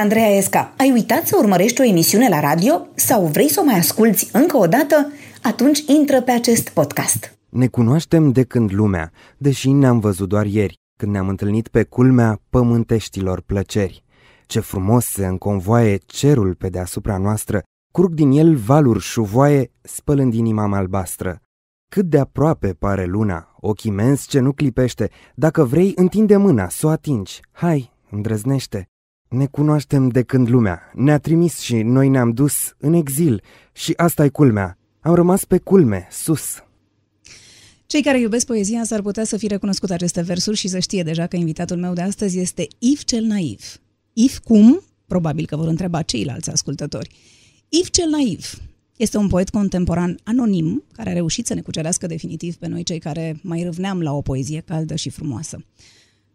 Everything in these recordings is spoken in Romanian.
Sunt Andreea Esca. Ai uitat să urmărești o emisiune la radio sau vrei să o mai asculți încă o dată? Atunci intră pe acest podcast. Ne cunoaștem de când lumea, deși ne-am văzut doar ieri, când ne-am întâlnit pe culmea pământeștilor plăceri. Ce frumos se înconvoaie cerul pe deasupra noastră, curg din el valuri șuvoaie, spălând inima albastră. Cât de aproape pare luna, ochi imens ce nu clipește, dacă vrei, întinde mâna, să o atingi. Hai, îndrăznește. Ne cunoaștem de când lumea ne-a trimis și noi ne-am dus în exil și asta e culmea. Am rămas pe culme, sus. Cei care iubesc poezia s-ar putea să fi recunoscut aceste versuri și să știe deja că invitatul meu de astăzi este Yves cel Naiv. Yves cum? Probabil că vor întreba ceilalți ascultători. Yves cel Naiv este un poet contemporan anonim care a reușit să ne cucerească definitiv pe noi cei care mai râvneam la o poezie caldă și frumoasă.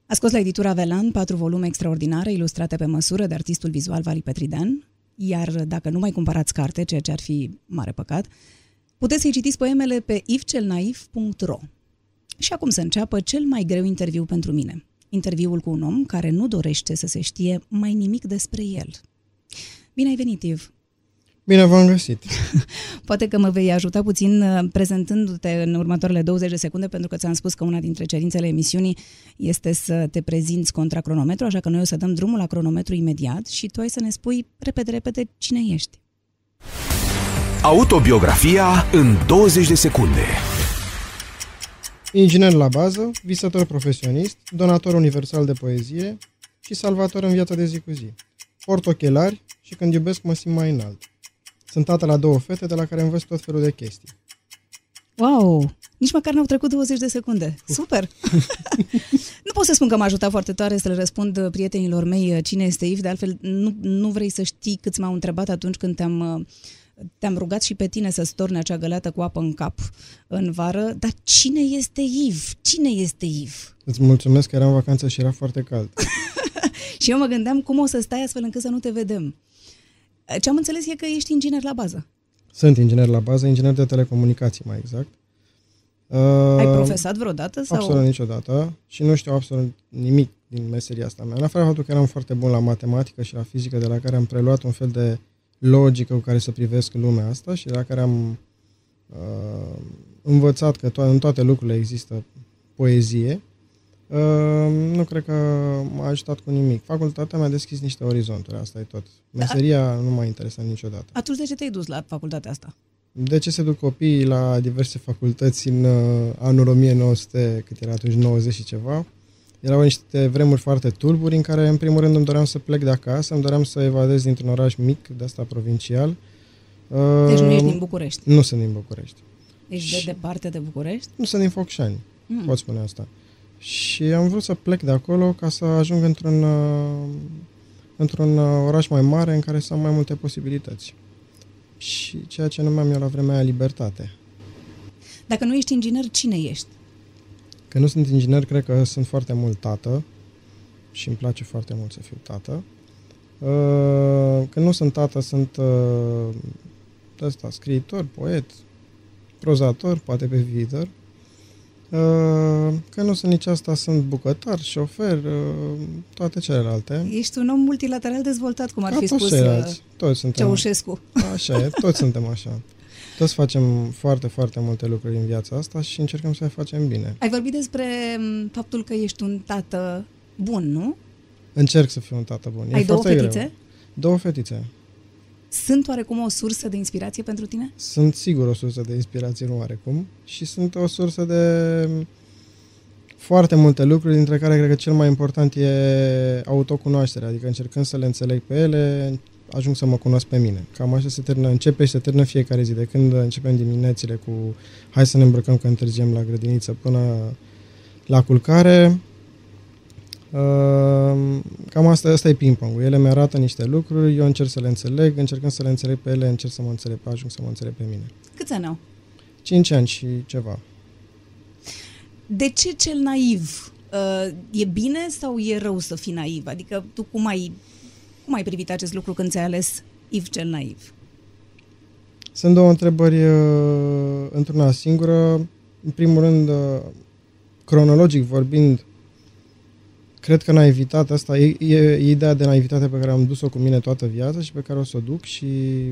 A scos la editura Velan patru volume extraordinare ilustrate pe măsură de artistul vizual Vali Petridan, iar dacă nu mai cumpărați carte, ceea ce ar fi mare păcat, puteți să-i citiți poemele pe ifcelnaiv.ro. Și acum să înceapă cel mai greu interviu pentru mine. Interviul cu un om care nu dorește să se știe mai nimic despre el. Bine ai venit, Iv! Bine v-am găsit! Poate că mă vei ajuta puțin uh, prezentându-te în următoarele 20 de secunde, pentru că ți-am spus că una dintre cerințele emisiunii este să te prezinți contra cronometru, așa că noi o să dăm drumul la cronometru imediat și tu ai să ne spui repede, repede cine ești. Autobiografia în 20 de secunde. Inginer la bază, visător profesionist, donator universal de poezie și salvator în viața de zi cu zi. Port ochelari și când iubesc mă simt mai înalt. Sunt tată la două fete de la care învăț tot felul de chestii. Wow! Nici măcar n-au trecut 20 de secunde. Super! nu pot să spun că m-a ajutat foarte tare să le răspund prietenilor mei cine este Yves, de altfel nu, nu vrei să știi câți m-au întrebat atunci când te-am, te-am rugat și pe tine să storne acea găleată cu apă în cap în vară, dar cine este Yves? Cine este Yves? Îți mulțumesc că eram în vacanță și era foarte cald. și eu mă gândeam cum o să stai astfel încât să nu te vedem. Ce am înțeles e că ești inginer la bază. Sunt inginer la bază, inginer de telecomunicații mai exact. Ai profesat vreodată? Sau? Absolut niciodată și nu știu absolut nimic din meseria asta mea. În afară faptul că eram foarte bun la matematică și la fizică, de la care am preluat un fel de logică cu care să privesc lumea asta și de la care am uh, învățat că to- în toate lucrurile există poezie Ehm, nu cred că m-a ajutat cu nimic. Facultatea mi-a deschis niște orizonturi, asta e tot. Meseria da. nu m-a interesat niciodată. Atunci de ce te-ai dus la facultatea asta? De ce se duc copiii la diverse facultăți în uh, anul 1900, cât era atunci 90 și ceva? Erau niște vremuri foarte tulburi în care, în primul rând, îmi doream să plec de acasă, îmi doream să evadez dintr-un oraș mic, de asta provincial. Deci nu ești din București? Nu sunt din București. Ești de departe de București? Nu sunt din Focșani, mm. pot spune asta. Uh, și am vrut să plec de acolo ca să ajung într-un, uh, într-un uh, oraș mai mare în care să am mai multe posibilități. Și ceea ce numeam eu la vremea aia libertate. Dacă nu ești inginer, cine ești? Că nu sunt inginer, cred că sunt foarte mult tată și îmi place foarte mult să fiu tată. Uh, când nu sunt tată, sunt ăsta, scriitor, poet, prozator, poate pe viitor. Uh, că nu sunt nici asta, sunt bucătar, șofer, uh, toate celelalte. Ești un om multilateral dezvoltat, cum ar Ca fi spus uh, toți suntem, Ceaușescu. Așa e, toți suntem așa. Toți facem foarte, foarte multe lucruri în viața asta și încercăm să le facem bine. Ai vorbit despre um, faptul că ești un tată bun, nu? Încerc să fiu un tată bun. Ai e două fetițe? Greu. Două fetițe sunt oarecum o sursă de inspirație pentru tine? Sunt sigur o sursă de inspirație, nu oarecum. Și sunt o sursă de foarte multe lucruri, dintre care cred că cel mai important e autocunoașterea, adică încercând să le înțeleg pe ele, ajung să mă cunosc pe mine. Cam așa se termină, începe și se termină fiecare zi, de când începem diminețile cu hai să ne îmbrăcăm că întârziem la grădiniță până la culcare, Ehm, cam asta, asta e ping-pong Ele mi arată niște lucruri, eu încerc să le înțeleg, încercând să le înțeleg pe ele, încerc să mă înțeleg, ajung să mă înțeleg pe mine. Câți ani au? 5 ani și ceva. De ce cel naiv? Uh, e bine sau e rău să fii naiv? Adică tu cum ai, cum ai privit acest lucru când ți-ai ales Iv cel naiv? Sunt două întrebări uh, într-una singură. În primul rând, uh, cronologic vorbind, cred că naivitatea asta. E, e ideea de naivitate pe care am dus-o cu mine toată viața și pe care o să o duc și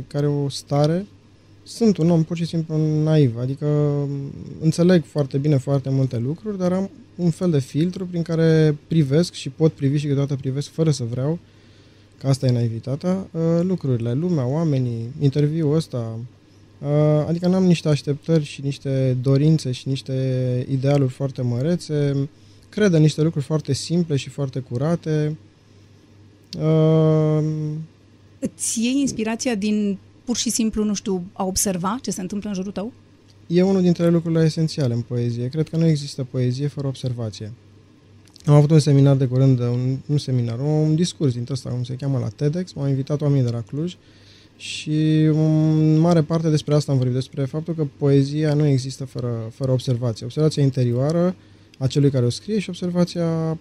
care o stare. Sunt un om pur și simplu naiv, adică înțeleg foarte bine foarte multe lucruri, dar am un fel de filtru prin care privesc și pot privi și câteodată privesc fără să vreau, că asta e naivitatea, uh, lucrurile, lumea, oamenii, interviul ăsta, uh, adică n-am niște așteptări și niște dorințe și niște idealuri foarte mărețe, cred în niște lucruri foarte simple și foarte curate. Uh, Îți iei inspirația din pur și simplu, nu știu, a observa ce se întâmplă în jurul tău? E unul dintre lucrurile esențiale în poezie. Cred că nu există poezie fără observație. Am avut un seminar de curând, un, un seminar, un discurs din ăsta, cum se cheamă la TEDx, m-au invitat oamenii de la Cluj și în mare parte despre asta am vorbit, despre faptul că poezia nu există fără, fără observație. Observația interioară a celui care o scrie și observația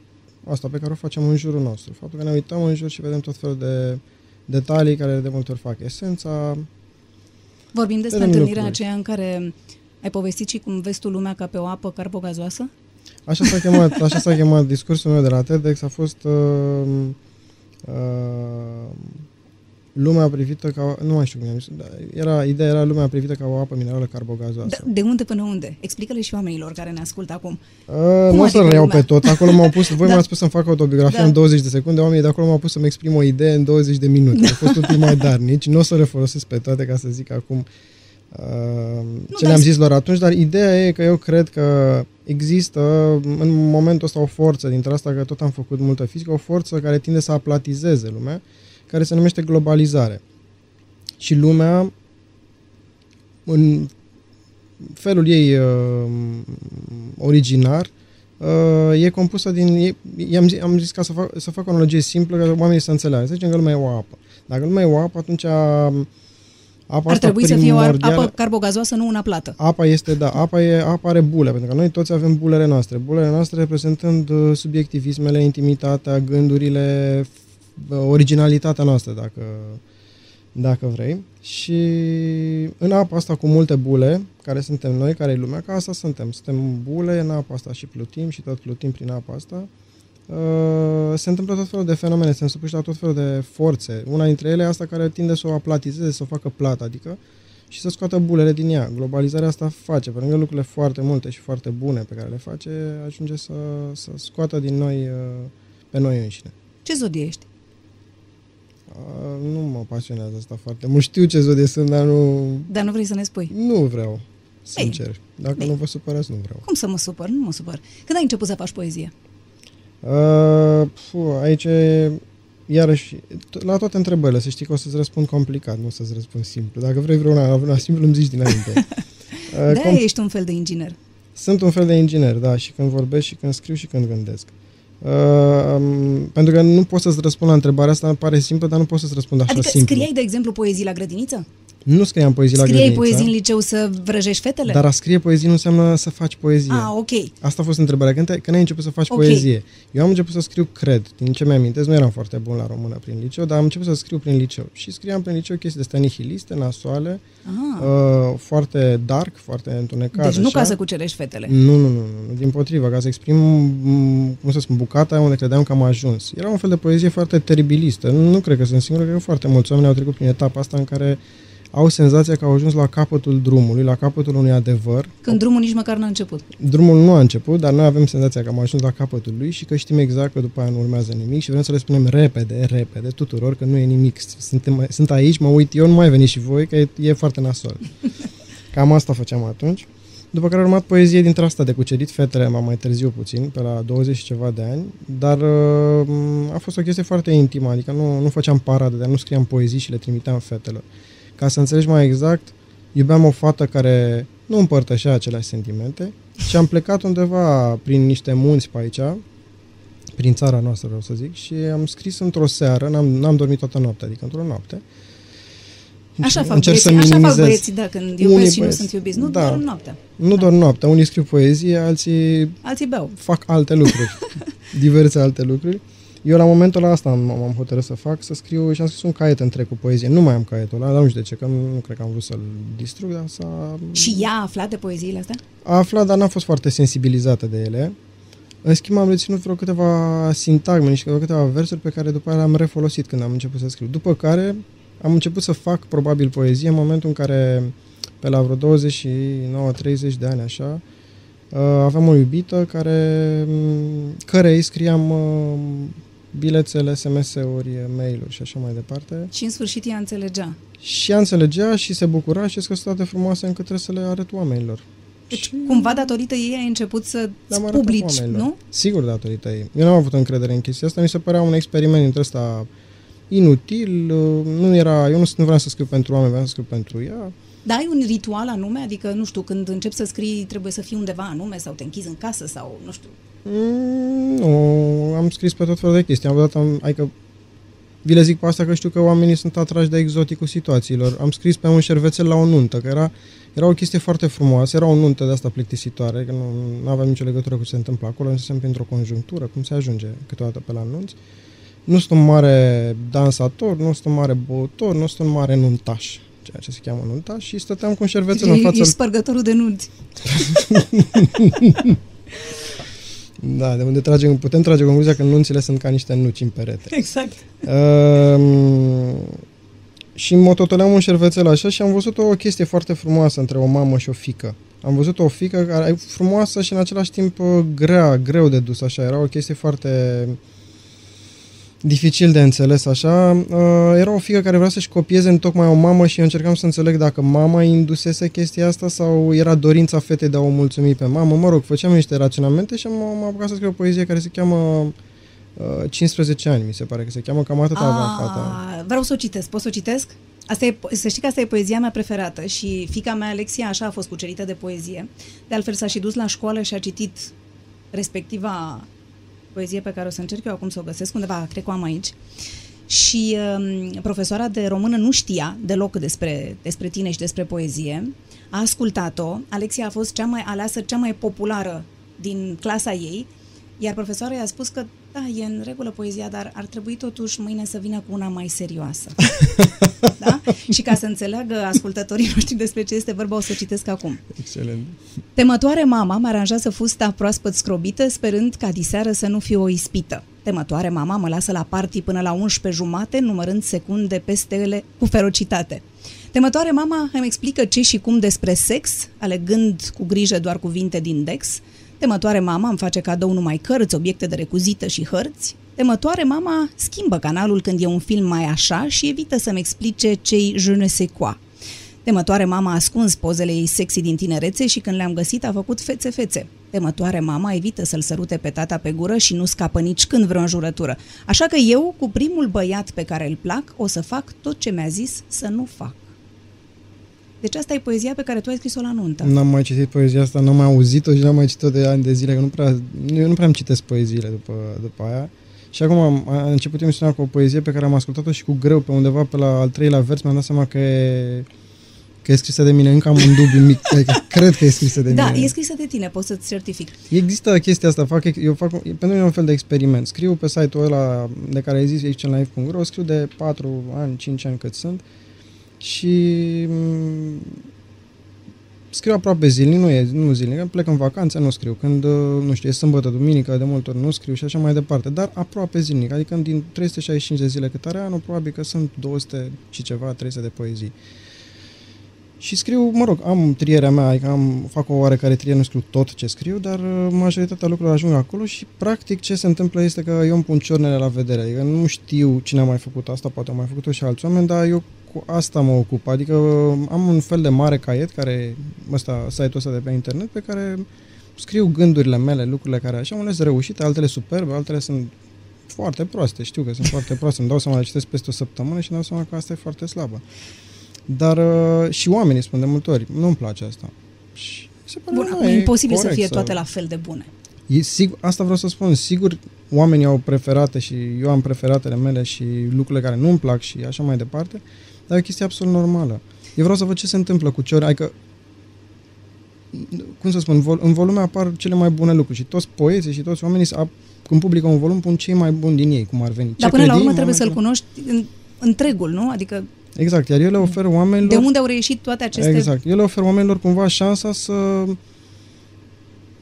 asta pe care o facem în jurul nostru. Faptul că ne uităm în jur și vedem tot felul de detalii care de multe ori fac esența. Vorbim despre întâlnirea lucruri. aceea în care ai povestit și cum vezi tu lumea ca pe o apă carbogazoasă? Așa s-a chemat, așa s-a chemat discursul meu de la TEDx, a fost uh, uh, lumea privită ca... Nu mai știu cum am zis, era, ideea era lumea privită ca o apă minerală carbogazoasă. Da, de unde până unde? Explică-le și oamenilor care ne ascultă acum. Uh, nu o să adică iau pe tot. Acolo m-au pus, voi da. m-ați spus să-mi fac autobiografie da. în 20 de secunde, oamenii de acolo m-au pus să-mi exprim o idee în 20 de minute. Da. Au fost un pic mai darnici, nu o să le folosesc pe toate ca să zic acum uh, ce ne-am zis lor atunci, dar ideea e că eu cred că există în momentul ăsta o forță dintre asta, că tot am făcut multă fizică, o forță care tinde să aplatizeze lumea care se numește globalizare. Și lumea, în felul ei uh, originar, uh, e compusă din... E, am, zis, am zis ca să fac, să fac o analogie simplă, ca oamenii să înțeleagă. Să zicem că lumea e o apă. Dacă lumea e o apă, atunci Apa Ar trebui să fie o apă carbogazoasă, nu una plată. Apa este, da, apa, e, apa are bule, pentru că noi toți avem bulele noastre. Bulele noastre reprezentând uh, subiectivismele, intimitatea, gândurile, originalitatea noastră, dacă, dacă vrei. Și în apa asta cu multe bule, care suntem noi, care e lumea, ca asta suntem. Suntem bule în apa asta și plutim și tot plutim prin apa asta. Uh, se întâmplă tot felul de fenomene, suntem supuși la tot felul de forțe. Una dintre ele e asta care tinde să o aplatizeze, să o facă plată, adică și să scoată bulele din ea. Globalizarea asta face, pe lângă lucrurile foarte multe și foarte bune pe care le face, ajunge să, să scoată din noi uh, pe noi înșine. Ce zodie ești? Nu mă pasionează asta foarte mult. Știu ce zodie sunt, dar nu... Dar nu vrei să ne spui? Nu vreau, sincer. Ei, Dacă ei. nu vă supărați, nu vreau. Cum să mă supăr? Nu mă supăr. Când ai început să faci poezie? Uh, puh, aici e, iarăși, la toate întrebările, să știi că o să-ți răspund complicat, nu o să-ți răspund simplu. Dacă vrei vreuna, vreuna simplu, îmi zici dinainte. uh, da, com- ești un fel de inginer. Sunt un fel de inginer, da, și când vorbesc, și când scriu, și când gândesc. Uh, Uh, pentru că nu pot să-ți răspund la întrebarea asta, pare simplă, dar nu pot să-ți răspund așa adică simplu. scriai, de exemplu, poezii la grădiniță? Nu scriam poezii Scriei la grădiniță. poezii în liceu să vrăjești fetele? Dar a scrie poezii nu înseamnă să faci poezie. Ah, ok. Asta a fost întrebarea. Când, când ai început să faci okay. poezie? Eu am început să scriu, cred, din ce mi-amintesc, nu eram foarte bun la română prin liceu, dar am început să scriu prin liceu. Și scriam prin liceu chestii de astea nihiliste, nasoale, ah. uh, foarte dark, foarte întunecate. Deci nu așa. ca să cucerești fetele. Nu, nu, nu, nu. Din potrivă, ca să exprim, cum să spun, bucata unde credeam că am ajuns. Era un fel de poezie foarte teribilistă. Nu cred că sunt singur, cred că foarte mulți oameni au trecut prin etapa asta în care au senzația că au ajuns la capătul drumului, la capătul unui adevăr. Când drumul nici măcar n-a început. Drumul nu a început, dar noi avem senzația că am ajuns la capătul lui și că știm exact că după aia nu urmează nimic și vrem să le spunem repede, repede, tuturor că nu e nimic. Suntem, sunt aici, mă uit eu, nu mai veniți și voi, că e, e foarte nasol. Cam asta făceam atunci. După care a urmat poezie dintre asta de cucerit fetele, m-am mai târziu puțin, pe la 20 și ceva de ani, dar uh, a fost o chestie foarte intimă, adică nu, nu făceam paradă, dar nu scriam poezii și le trimiteam fetelor. Ca să înțelegi mai exact, iubeam o fată care nu împărtășea aceleași sentimente și am plecat undeva prin niște munți pe aici, prin țara noastră, vreau să zic, și am scris într-o seară, n-am, n-am dormit toată noaptea, adică într-o noapte. Așa fac, băieții, să așa fac băieții, da, când iubesc Unii și băieți, nu sunt iubiți. Nu da, doar noaptea. Nu da. doar noaptea. Unii scriu poezie, alții, alții beau. fac alte lucruri, diverse alte lucruri. Eu la momentul ăla asta am, am hotărât să fac, să scriu și am scris un caiet întreg cu poezie. Nu mai am caietul ăla, dar nu știu de ce, că nu, nu cred că am vrut să-l distrug, dar s-a... Și ea a aflat de poeziile astea? A aflat, dar n-a fost foarte sensibilizată de ele. În schimb, am reținut vreo câteva sintagme, niște vreo câteva versuri pe care după aia le-am refolosit când am început să scriu. După care am început să fac probabil poezie în momentul în care, pe la vreo 29-30 de ani așa, uh, aveam o iubită care, mm, care îi scriam uh, bilețele, SMS-uri, mail-uri și așa mai departe. Și în sfârșit ea înțelegea. Și ea înțelegea și se bucura și că sunt atât de frumoase încât trebuie să le arăt oamenilor. Deci, și cumva, datorită ei, ai început să publici, nu? Sigur, datorită ei. Eu n-am avut încredere în chestia asta, mi se părea un experiment între ăsta inutil, nu era, eu nu, nu vreau să scriu pentru oameni, vreau să scriu pentru ea. Dar ai un ritual anume? Adică, nu știu, când începi să scrii, trebuie să fii undeva anume sau te închizi în casă sau, nu știu. Mm, nu, am scris pe tot felul de chestii. Am dat, am, adică, vi le zic pe asta că știu că oamenii sunt atrași de exoticul situațiilor. Am scris pe un șervețel la o nuntă, că era, era o chestie foarte frumoasă, era o nuntă de asta plictisitoare, că nu, nu aveam nicio legătură cu ce se întâmplă acolo, însă printr-o conjunctură, cum se ajunge câteodată pe la nunți. Nu sunt un mare dansator, nu sunt un mare băutor, nu sunt un mare nuntaș ceea ce se cheamă nuntaș și stăteam cu un șervețel e, în fața... Ești spărgătorul de nunți. da, de unde tragem, putem trage concluzia că nunțile sunt ca niște nuci în perete. Exact. Uh, și mă totoleam un șervețel așa și am văzut o chestie foarte frumoasă între o mamă și o fică. Am văzut o fică care e frumoasă și în același timp grea, greu de dus așa. Era o chestie foarte dificil de înțeles așa. Uh, era o fică care vrea să-și copieze în tocmai o mamă și eu încercam să înțeleg dacă mama indusese chestia asta sau era dorința fetei de a o mulțumi pe mamă. Mă rog, făceam niște raționamente și am apucat să scriu o poezie care se cheamă uh, 15 ani, mi se pare că se cheamă, cam atât aveam fata. Vreau să o citesc, pot să o citesc? Asta e, să știi că asta e poezia mea preferată și fica mea, Alexia, așa a fost cucerită de poezie. De altfel s-a și dus la școală și a citit respectiva poezie pe care o să încerc eu acum să o găsesc undeva, cred că o am aici. Și um, profesoara de română nu știa deloc despre, despre tine și despre poezie. A ascultat-o. Alexia a fost cea mai aleasă, cea mai populară din clasa ei, iar profesoara i-a spus că da, e în regulă poezia, dar ar trebui totuși mâine să vină cu una mai serioasă. da? Și ca să înțeleagă ascultătorii noștri despre ce este vorba, o să citesc acum. Excelent. Temătoare mama mă aranjează fusta proaspăt scrobită, sperând ca diseară să nu fie o ispită. Temătoare mama mă lasă la party până la 11 jumate, numărând secunde peste ele cu ferocitate. Temătoare mama îmi explică ce și cum despre sex, alegând cu grijă doar cuvinte din Dex, Temătoare mama îmi face cadou numai cărți, obiecte de recuzită și hărți. Temătoare mama schimbă canalul când e un film mai așa și evită să-mi explice cei je ne sais quoi. Temătoare mama a ascuns pozele ei sexy din tinerețe și când le-am găsit a făcut fețe-fețe. Temătoare mama evită să-l sărute pe tata pe gură și nu scapă nici când vreo înjurătură. Așa că eu, cu primul băiat pe care îl plac, o să fac tot ce mi-a zis să nu fac. Deci asta e poezia pe care tu ai scris-o la nuntă. N-am mai citit poezia asta, n-am mai auzit-o și n-am mai citit-o de ani de zile, că nu prea, eu nu prea îmi citesc poeziile după, după aia. Și acum am, am început emisiunea cu o poezie pe care am ascultat-o și cu greu pe undeva pe la al treilea vers mi-am dat seama că e, că e scrisă de mine, încă am un dubiu mic, adică cred că e scrisă de da, mine. Da, e scrisă de tine, pot să-ți certific. Există chestia asta, fac, eu fac, pentru mine e un fel de experiment. Scriu pe site-ul ăla de care ai zis, aici în live.ro, scriu de 4 ani, 5 ani cât sunt și scriu aproape zilnic, nu e nu zilnic, plec în vacanță, nu scriu. Când, uh, nu știu, e sâmbătă, duminică, de multe ori nu scriu și așa mai departe, dar aproape zilnic. Adică din 365 de zile cât are anul, probabil că sunt 200 și ceva, 300 de poezii. Și scriu, mă rog, am trierea mea, adică am, fac o oarecare triere, nu scriu tot ce scriu, dar uh, majoritatea lucrurilor ajung acolo și practic ce se întâmplă este că eu îmi pun ciornele la vedere, adică nu știu cine a mai făcut asta, poate au mai făcut-o și alți oameni, dar eu cu asta mă ocup, adică am un fel de mare caiet, care, ăsta, site-ul ăsta de pe internet, pe care scriu gândurile mele, lucrurile care așa, unele sunt reușite, altele superbe, altele sunt foarte proaste, știu că sunt foarte proaste, îmi dau seama, le citesc peste o săptămână și îmi dau seama că asta e foarte slabă. Dar uh, și oamenii spun de multe ori, nu-mi place asta. Și se pare Bun, acum e imposibil să fie toate la fel de bune. E, sigur, asta vreau să spun, sigur oamenii au preferate și eu am preferatele mele și lucrurile care nu-mi plac și așa mai departe, dar e o chestie absolut normală. Eu vreau să văd ce se întâmplă cu ciori, adică cum să spun, vol, în volume apar cele mai bune lucruri și toți poeții și toți oamenii când publică un volum pun cei mai buni din ei, cum ar veni. Dar până la urmă trebuie să-l cunoști în, întregul, nu? Adică Exact, iar eu le ofer oamenilor... De unde au reieșit toate aceste... Exact, eu le ofer oamenilor cumva șansa să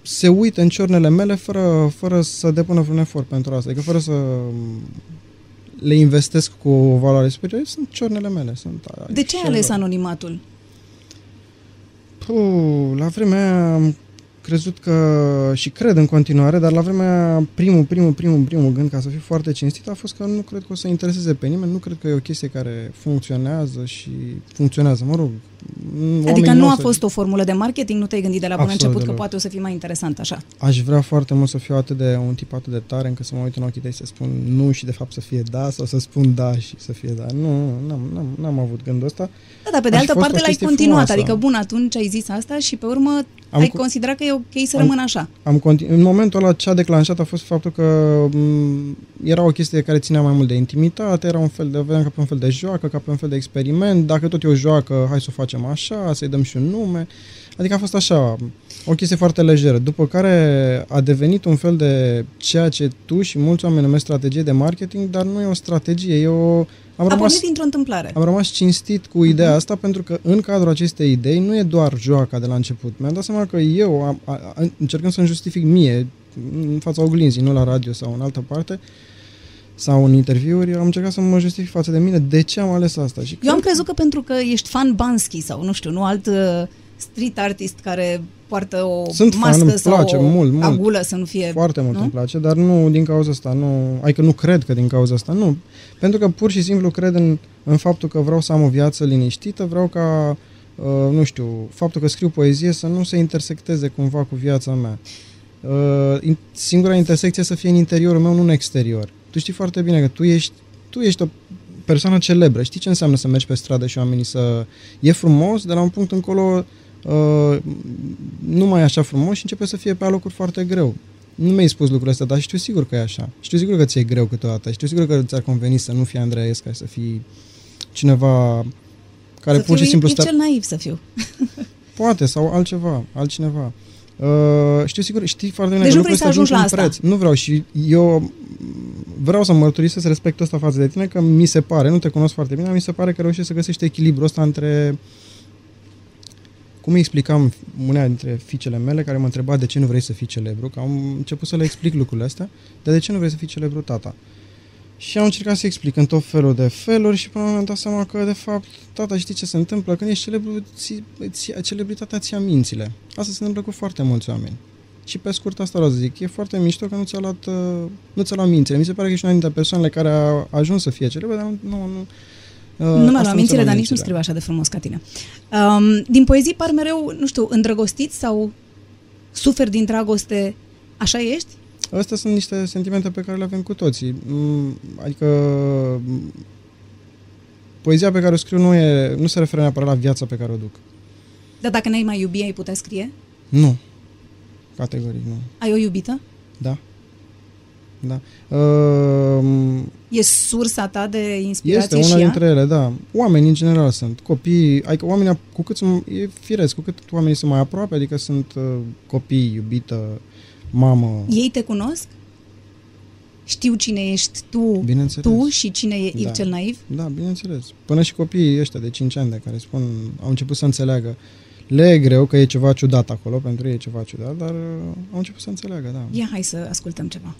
se uită în ciornele mele fără, fără să depună vreun efort pentru asta, adică fără să le investesc cu o valoare superioară, sunt ciornele mele. Sunt de ce ai ales anonimatul? Puh, la vremea aia am crezut că și cred în continuare, dar la vremea primul, primul, primul, primul gând, ca să fiu foarte cinstit, a fost că nu cred că o să intereseze pe nimeni, nu cred că e o chestie care funcționează și funcționează, mă rog. Adică nu a să... fost o formulă de marketing, nu te-ai gândit de la bun început deloc. că poate o să fie mai interesant așa. Aș vrea foarte mult să fiu atât de un tip atât de tare încât să mă uit în ochii tăi să spun nu și de fapt să fie da sau să spun da și să fie da. Nu, n-am, n-am, n-am avut gândul ăsta. Da, dar pe de altă parte l-ai continuat, frumoasă. adică bun, atunci ai zis asta și pe urmă am ai co- considerat că e ok să am, rămână așa. Am continu- în momentul ăla ce a declanșat a fost faptul că m- era o chestie care ținea mai mult de intimitate, era un fel de, vedeam ca pe un fel de joacă, ca pe un fel de experiment, dacă tot e o joacă, hai să o facem așa, să-i dăm și un nume. Adică a fost așa, o chestie foarte lejeră, după care a devenit un fel de ceea ce tu și mulți oameni numesc strategie de marketing, dar nu e o strategie, e o am a rămas, dintr-o întâmplare. Am rămas cinstit cu ideea uh-huh. asta pentru că în cadrul acestei idei nu e doar joaca de la început. Mi-am dat seama că eu, am, a, a, încercând să-mi justific mie, în fața oglinzii, nu la radio sau în altă parte, sau în interviuri, am încercat să mă justific față de mine de ce am ales asta. Și eu am crezut că pentru că ești fan Bansky sau nu știu, nu alt uh, street artist care poartă o Sunt mască fan, îmi sau place, o mult, mult. agulă să nu fie... Foarte mult nu? îmi place, dar nu din cauza asta. Nu, adică nu cred că din cauza asta, nu. Pentru că pur și simplu cred în, în faptul că vreau să am o viață liniștită, vreau ca, uh, nu știu, faptul că scriu poezie să nu se intersecteze cumva cu viața mea. Uh, singura intersecție să fie în interiorul meu, nu în exterior. Tu știi foarte bine că tu ești, tu ești o persoană celebră. Știi ce înseamnă să mergi pe stradă și oamenii să... E frumos, de la un punct încolo uh, nu mai e așa frumos și începe să fie pe alocuri foarte greu. Nu mi-ai spus lucrul ăsta, dar știu sigur că e așa. Știu sigur că ți-e greu câteodată. Știu sigur că ți-ar conveni să nu fii Andreesca, să fii cineva care să pur și simplu... Să cel naiv să fiu. Poate, sau altceva, altcineva. Uh, știu sigur, știi foarte bine deci că nu vrei să ajungi la asta. Preț. Nu vreau și eu vreau să mărturisesc respectul ăsta față de tine, că mi se pare, nu te cunosc foarte bine, mi se pare că reușești să găsești echilibrul ăsta între cum îi explicam una dintre fiicele mele care mă întreba de ce nu vrei să fii celebru, că am început să le explic lucrurile astea, dar de ce nu vrei să fii celebru tata? Și am încercat să explic în tot felul de feluri și până am dat seama că, de fapt, tata, știi ce se întâmplă? Când ești celebru, ți, ți, celebritatea ți mințile. Asta se întâmplă cu foarte mulți oameni. Și pe scurt asta vreau să zic, e foarte mișto că nu ți-a luat, uh, nu ți-a luat mințile. Mi se pare că ești una dintre persoanele care a ajuns să fie celebră, dar nu, nu, nu Uh, nu mi-am luat mințile, dar nici nu scriu așa de frumos ca tine. Um, din poezii par mereu, nu știu, îndrăgostiți sau suferi din dragoste, așa ești? Astea sunt niște sentimente pe care le avem cu toții. Mm, adică mm, poezia pe care o scriu nu, e, nu se referă neapărat la viața pe care o duc. Dar dacă n-ai mai iubi, ai putea scrie? Nu. Categoric, nu. Ai o iubită? Da. Da. Uh, e sursa ta de inspirație Este una și dintre ele, da. Oamenii în general sunt. Copii, adică oamenii, cu cât sunt, e firesc, cu cât oamenii sunt mai aproape, adică sunt uh, copii, iubită, mamă. Ei te cunosc? Știu cine ești tu, tu și cine e Yves da. cel naiv? Da, bineînțeles. Până și copiii ăștia de 5 ani de care spun, au început să înțeleagă. Le e greu că e ceva ciudat acolo, pentru ei e ceva ciudat, dar uh, au început să înțeleagă, da. Ia, hai să ascultăm ceva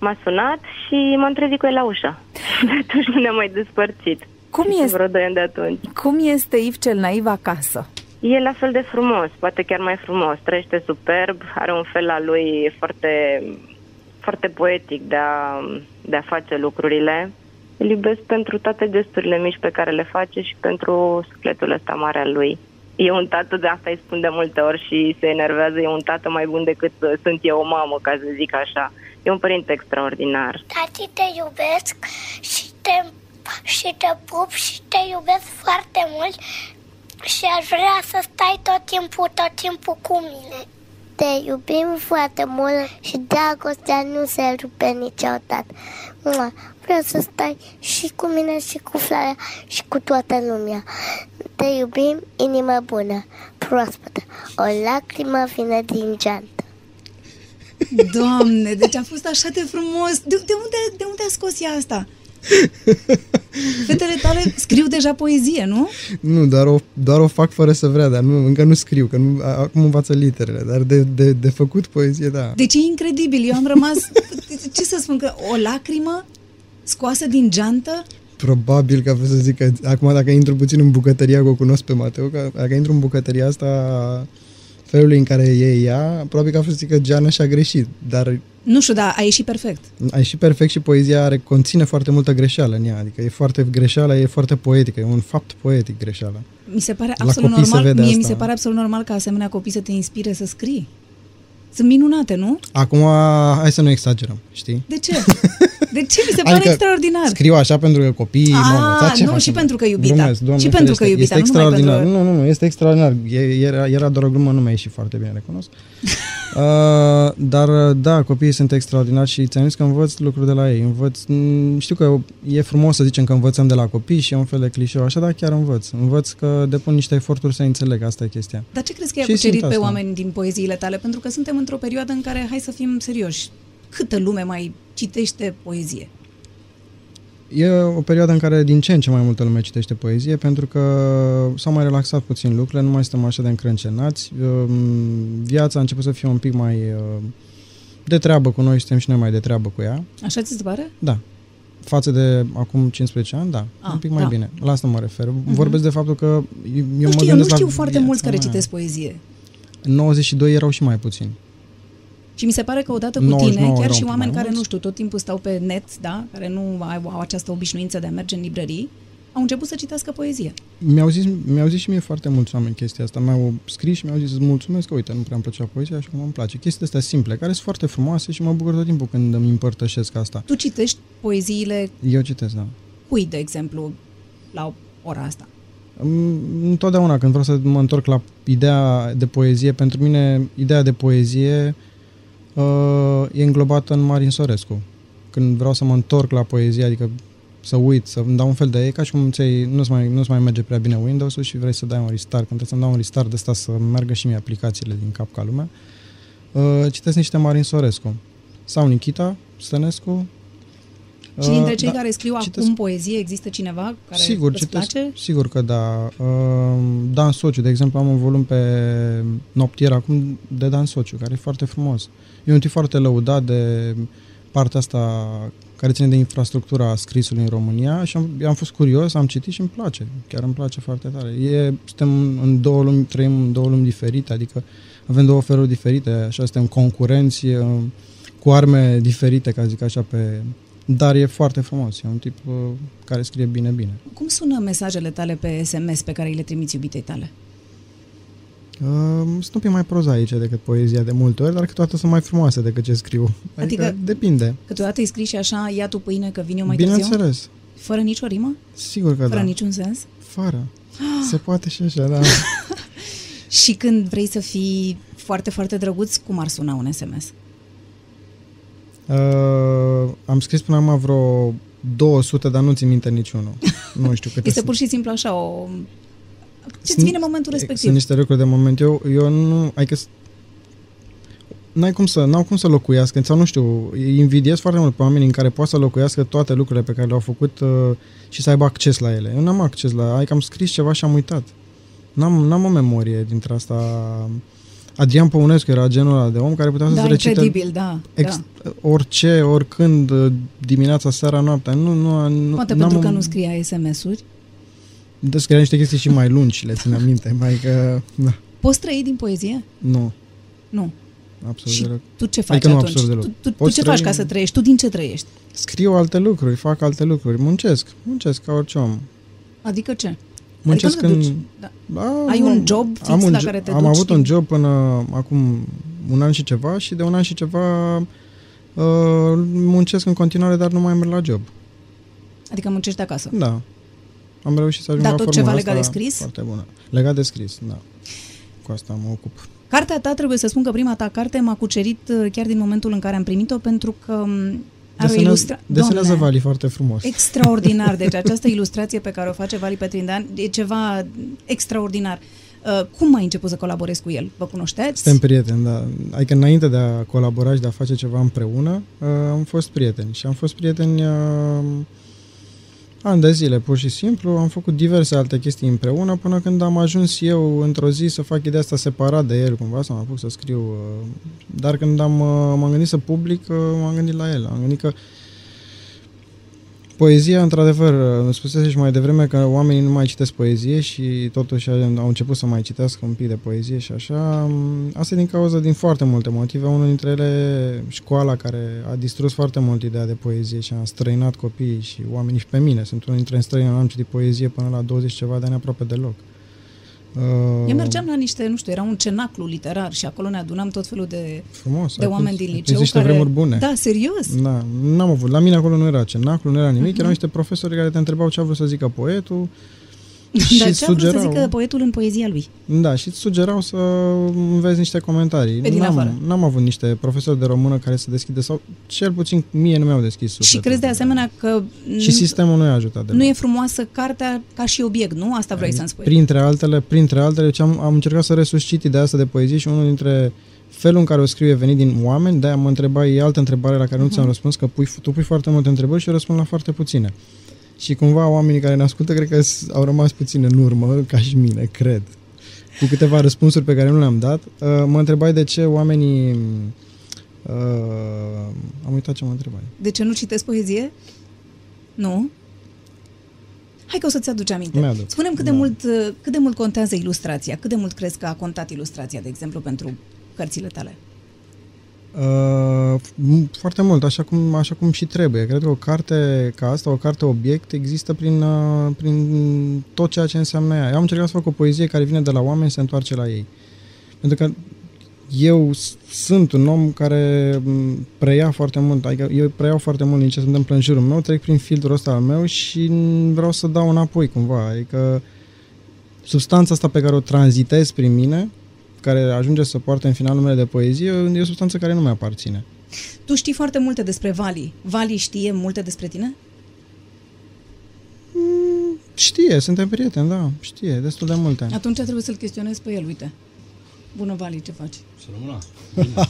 m-a sunat și m-am trezit cu el la ușă. De atunci nu ne-am mai despărțit. Cum este, vreo doi ani de atunci. Cum este Iv cel naiv acasă? E la fel de frumos, poate chiar mai frumos. Trăiește superb, are un fel al lui foarte, foarte poetic de a, de a face lucrurile. Îl iubesc pentru toate gesturile mici pe care le face și pentru sufletul ăsta mare al lui. E un tată, de asta îi spun de multe ori și se enervează, e un tată mai bun decât sunt eu o mamă, ca să zic așa. E un părinte extraordinar. Tati, te iubesc și te, și te pup și te iubesc foarte mult și aș vrea să stai tot timpul, tot timpul cu mine. Te iubim foarte mult și dragostea nu se rupe niciodată. Vreau să stai și cu mine și cu Flarea și cu toată lumea. Te iubim, inimă bună, proaspătă, o lacrimă vine din geantă. Doamne, deci a fost așa de frumos. De, de, unde, de unde a scos ea asta? Fetele tale scriu deja poezie, nu? Nu, doar o, doar o fac fără să vrea, dar nu, încă nu scriu, că nu, acum învață literele, dar de, de, de făcut poezie, da. Deci e incredibil. Eu am rămas, ce să spun, că o lacrimă scoasă din geantă Probabil că vreau să zic că acum dacă intru puțin în bucătăria, că o cunosc pe Mateo, că dacă intru în bucătăria asta felului în care e ea, probabil că a fost să zic că Geana și-a greșit, dar... Nu știu, dar a ieșit perfect. A ieșit perfect și poezia are, conține foarte multă greșeală în ea, adică e foarte greșeală, e foarte poetică, e un fapt poetic greșeala. Mi se pare absolut normal, mie asta. mi se pare absolut normal ca asemenea copii să te inspire să scrii. Sunt minunate, nu? Acum, hai să nu exagerăm, știi? De ce? De ce mi se pare adică extraordinar? Scriu așa pentru că copiii ah, mamă, ce nu, și pentru că iubita. Glumesc, doamne, și pentru că iubita, este nu extraordinar. Pentru... Nu, nu, nu, este extraordinar. Era, era doar o glumă, nu mi-a ieșit foarte bine, recunosc. uh, dar, da, copiii sunt extraordinari și ți-am zis că învăț lucruri de la ei. Învăț, știu că e frumos să zicem că învățăm de la copii și e un fel de clișeu, așa, dar chiar învăț. Învăț că depun niște eforturi să înțeleg, asta e chestia. Dar ce crezi că i-a cucerit pe oameni din poeziile tale? Pentru că suntem într-o perioadă în care, hai să fim serioși, câtă lume mai citește poezie? E o perioadă în care din ce în ce mai multă lume citește poezie, pentru că s-au mai relaxat puțin lucrurile, nu mai suntem așa de încrâncenați. Um, viața a început să fie un pic mai uh, de treabă cu noi, suntem și noi mai de treabă cu ea. Așa ți se pare? Da. Față de acum 15 ani, da, A, un pic mai da. bine. La asta mă refer. Uh-huh. Vorbesc de faptul că eu nu știu, mă eu nu știu foarte mulți care citesc poezie. În 92 erau și mai puțini. Și mi se pare că odată cu tine, chiar și oameni care, nu știu, tot timpul stau pe net, da, care nu au, au această obișnuință de a merge în librării, au început să citească poezie. Mi-au zis, mi-au zis și mie foarte mulți oameni chestia asta. Mi-au scris și mi-au zis, îți mulțumesc că, uite, nu prea îmi plăcea poezia și cum îmi place. Chestiile astea simple, care sunt foarte frumoase și mă bucur tot timpul când îmi împărtășesc asta. Tu citești poeziile? Eu citesc, da. Cui, de exemplu, la ora asta? Întotdeauna când vreau să mă întorc la ideea de poezie, pentru mine ideea de poezie uh, e înglobată în Marin Sorescu. Când vreau să mă întorc la poezie, adică să uit, să îmi dau un fel de e ca și cum ți nu-ți mai, nu mai merge prea bine Windows-ul și vrei să dai un restart. Când trebuie să-mi dau un restart de asta să meargă și mie aplicațiile din cap ca lumea, uh, citesc niște Marin Sorescu. Sau Nikita Stănescu. Și dintre uh, cei da, care scriu citesc... acum poezie, există cineva care sigur, îți citesc, place? Sigur că da. Uh, Dan Sociu, de exemplu, am un volum pe noptier acum de Dan Sociu, care e foarte frumos. E un tip foarte lăudat de partea asta care ține de infrastructura scrisului în România și am, am fost curios, am citit și îmi place. Chiar îmi place foarte tare. E, suntem în două lumi, trăim în două lumi diferite, adică avem două feluri diferite, așa suntem concurenți cu arme diferite, ca zic așa, pe, dar e foarte frumos. E un tip uh, care scrie bine, bine. Cum sună mesajele tale pe SMS pe care îi le trimiți iubitei tale? Uh, sunt un pic mai prozaice decât poezia de multe ori, dar câteodată sunt mai frumoase decât ce scriu. Adică, adică depinde. Câteodată îi scrii și așa, ia tu pâine că vin eu mai Bineînțeles. târziu? Fără nicio rimă? Sigur că Fără da. niciun sens? Fără. Se poate și așa, da. și când vrei să fii foarte, foarte drăguț, cum ar suna un SMS? Uh, am scris până acum vreo 200, dar nu țin minte niciunul. Nu știu câte Este pur și simplu așa o ce-ți vine momentul respectiv? Sunt niște lucruri de moment. Eu, eu nu... Adică n-ai cum să, n-au cum să locuiască, sau nu știu, invidiez foarte mult pe oamenii în care pot să locuiască toate lucrurile pe care le-au făcut uh, și să aibă acces la ele. Eu n-am acces la, adică am scris ceva și am uitat. N-am, n-am o memorie dintre asta. Adrian Păunescu era genul ăla de om care putea da, să recite incredibil, da, ex, da. orice, oricând, uh, dimineața, seara, noaptea. Nu, nu, nu, Poate pentru că nu scria SMS-uri? Descria niște chestii și mai lungi, le țin aminte. Mai că, da. Poți trăi din poezie? Nu. Nu. Absolut și deloc. tu ce faci adică atunci? Tu, tu, tu ce trăi... faci ca să trăiești? Tu din ce trăiești? Scriu alte lucruri, fac alte lucruri, muncesc, muncesc ca orice om. Adică ce? Muncesc adică în... Da. Da, Ai un job fix am un, la care te Am duci avut din... un job până acum un an și ceva și de un an și ceva uh, muncesc în continuare, dar nu mai merg la job. Adică muncești de acasă? Da. Am reușit să ajung Dar la tot ceva legat de scris? Foarte bună. Legat de scris, da. Cu asta mă ocup. Cartea ta, trebuie să spun că prima ta carte m-a cucerit uh, chiar din momentul în care am primit-o, pentru că um, are o ilustra... Desenează Vali foarte frumos. Extraordinar. Deci această ilustrație pe care o face Vali Petrindan e ceva extraordinar. Uh, cum ai început să colaborezi cu el? Vă cunoșteți? Suntem prieteni, da. Adică înainte de a colabora și de a face ceva împreună, uh, am fost prieteni. Și am fost prieteni uh, Ani de zile, pur și simplu, am făcut diverse alte chestii împreună până când am ajuns eu într-o zi să fac ideea asta separat de el, cumva, să mă apuc să scriu. uh, Dar când am, uh, m-am gândit să public, uh, m-am gândit la el. Am gândit că Poezia, într-adevăr, îmi spusese și mai devreme că oamenii nu mai citesc poezie și totuși au început să mai citească un pic de poezie și așa. Asta e din cauza din foarte multe motive. Unul dintre ele, școala care a distrus foarte mult ideea de poezie și a străinat copiii și oamenii și pe mine. Sunt unul dintre străini, nu am citit poezie până la 20 ceva de ani aproape deloc. Uh, Eu mergeam la niște, nu știu, era un cenaclu literar și acolo ne adunam tot felul de, Frumos. de ai oameni prins- din ai liceu. prins niște care... vremuri bune. Da, serios. Da, n-am avut. La mine acolo nu era cenaclu, nu era nimic, erau niște profesori care te întrebau ce a vrut să zică poetul și Dar îți ce a vrut să sugerau, zică poetul în poezia lui? da, și îți sugerau să înveți niște comentarii. Pe din n-am, afară. n-am avut niște profesori de română care să deschide sau cel puțin mie nu mi-au deschis sufletul. Și crezi de asemenea că Și sistemul nu i-a ajutat de nu e frumoasă cartea ca și obiect, nu? Asta vrei să-mi spui. Printre altele, printre altele, ce am, am încercat să resuscit ideea asta de poezie și unul dintre felul în care o scriu e venit din oameni, de-aia mă întreba, e altă întrebare la care nu Mhm. ți-am răspuns, că pui, tu pui foarte multe întrebări și eu răspund la foarte puține. Și cumva oamenii care ne ascultă cred că s- au rămas puțin în urmă, ca și mine, cred. Cu câteva răspunsuri pe care nu le-am dat. Uh, mă întrebai de ce oamenii... Uh, am uitat ce mă întrebai. De ce nu citesc poezie? Nu? Hai că o să-ți aduci aminte. Mi-aduc. Spune-mi cât de, Da. mult, uh, cât de mult contează ilustrația, cât de mult crezi că a contat ilustrația, de exemplu, pentru cărțile tale. Uh, m- foarte mult, așa cum, așa cum și trebuie. Cred că o carte ca asta, o carte obiect, există prin, uh, prin tot ceea ce înseamnă ea. Eu am încercat să fac o poezie care vine de la oameni, se întoarce la ei. Pentru că eu s- sunt un om care m, preia foarte mult, adică eu preiau foarte mult din ce se întâmplă în jurul meu, trec prin filtrul ăsta al meu și n- vreau să dau înapoi cumva. Adică substanța asta pe care o tranzitez prin mine, care ajunge să poarte în final numele de poezie, e o substanță care nu mi-aparține. Tu știi foarte multe despre Vali. Vali știe multe despre tine? Știe, suntem prieteni, da, știe, destul de multe. Atunci trebuie să-l chestionezi pe el, uite. Bună, Vali, ce faci? Să rămână.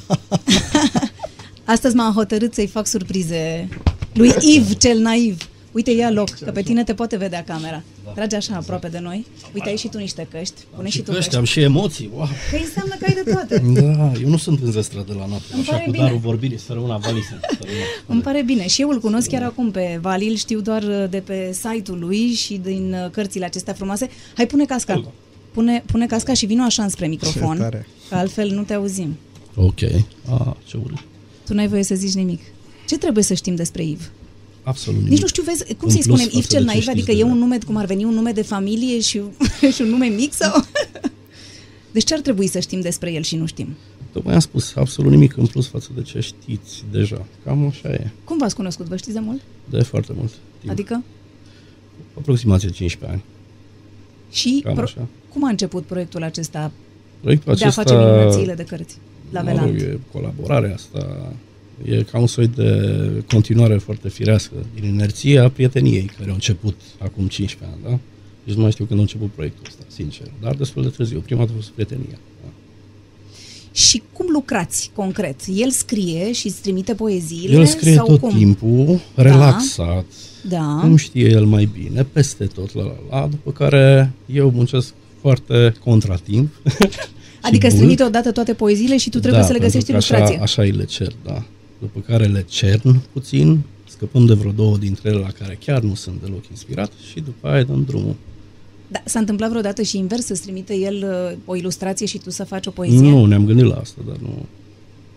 Astăzi m-am hotărât să-i fac surprize lui Iv, cel naiv. Uite, ia loc, că pe tine te poate vedea camera. Trage așa aproape de noi. Uite, ai și tu niște căști. Pune și tu Căști, căști. am și emoții. Wow. Că înseamnă că ai de toate. Da, eu nu sunt în zestra de la noapte. Îmi Așa pare cu bine. darul vorbirii, să rămână vali să să rămână. Îmi pare bine. Și eu îl cunosc chiar acum pe Vali, îl știu doar uh, de pe site-ul lui și din uh, cărțile acestea frumoase. Hai, pune casca. Pune, pune casca și vino așa înspre microfon, Ce tare. că altfel nu te auzim. Ok. Ah, ce urât. Tu n-ai voie să zici nimic. Ce trebuie să știm despre Iv? Absolut nimic. Nici nu știu, vezi, cum În să-i plus spunem, Iv față cel de ce naiv, știți adică e deja. un nume, cum ar veni un nume de familie și, și un nume mic sau... Deci ce ar trebui să știm despre el și nu știm? Tocmai am spus absolut nimic în plus față de ce știți deja. Cam așa e. Cum v-ați cunoscut? Vă știți de mult? De foarte mult timp. Adică? Aproximație 15 ani. Și Cam pro- așa. cum a început proiectul acesta Proiectul de a acesta... face minunățile de cărți la mă rog, Veland? e colaborarea asta. E ca un soi de continuare foarte firească din inerția prieteniei care a început acum 15 ani, da? Deci nu mai știu când a început proiectul ăsta, sincer. Dar destul de târziu. Prima dată a fost prietenia. Da. Și cum lucrați concret? El scrie și îți trimite poeziile? El scrie sau tot cum? timpul, relaxat, Da. cum știe el mai bine, peste tot, la la la, după care eu muncesc foarte contratimp. Adică îți mult. trimite odată toate poeziile și tu trebuie da, să le pentru găsești că ilustrație. Așa, așa îi le cer, da. După care le cern puțin, scăpăm de vreo două dintre ele la care chiar nu sunt deloc inspirat și după aia dăm drumul. Da, s-a întâmplat vreodată și invers să-ți trimite el uh, o ilustrație și tu să faci o poezie? Nu, ne-am gândit la asta, dar nu.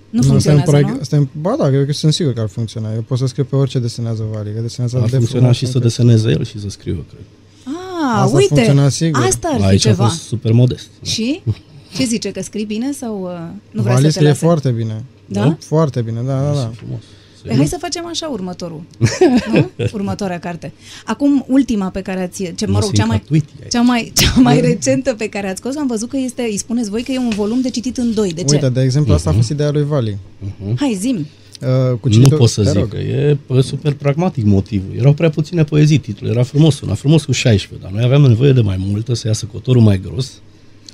Nu asta e un funcționează, proiect, nu? Asta e, ba da, eu sunt sigur că ar funcționa. Eu pot să scriu pe orice desenează Vali, că desenează Ar de funcționa frumos și să încât- deseneze el și să scriu, cred. Ah, Asta uite, funcționa sigur. asta ar fi Aici ceva. a fost super modest. Și? Ce zice, că scrii bine sau uh, nu vrea Vali să te scrie lase? foarte bine. Da? Foarte bine, da, da, da. Frumos. Păi hai să facem așa următorul. nu? Următoarea carte. Acum, ultima pe care ați... Ce, mă Nu rog, sunt cea mai, gratuiti aici. cea mai, cea mai recentă pe care ați scos, am văzut că este, îi spuneți voi că e un volum de citit în doi. De ce? Uite, de exemplu, asta a fost ideea lui Vali. Hai, zim. Uh, cu nu cititul- pot să te zic rog. că e pă, super pragmatic motivul. Erau prea puține poezii, titlul era frumos, una frumos cu 16, dar noi aveam nevoie de mai multă, să iasă cotorul mai gros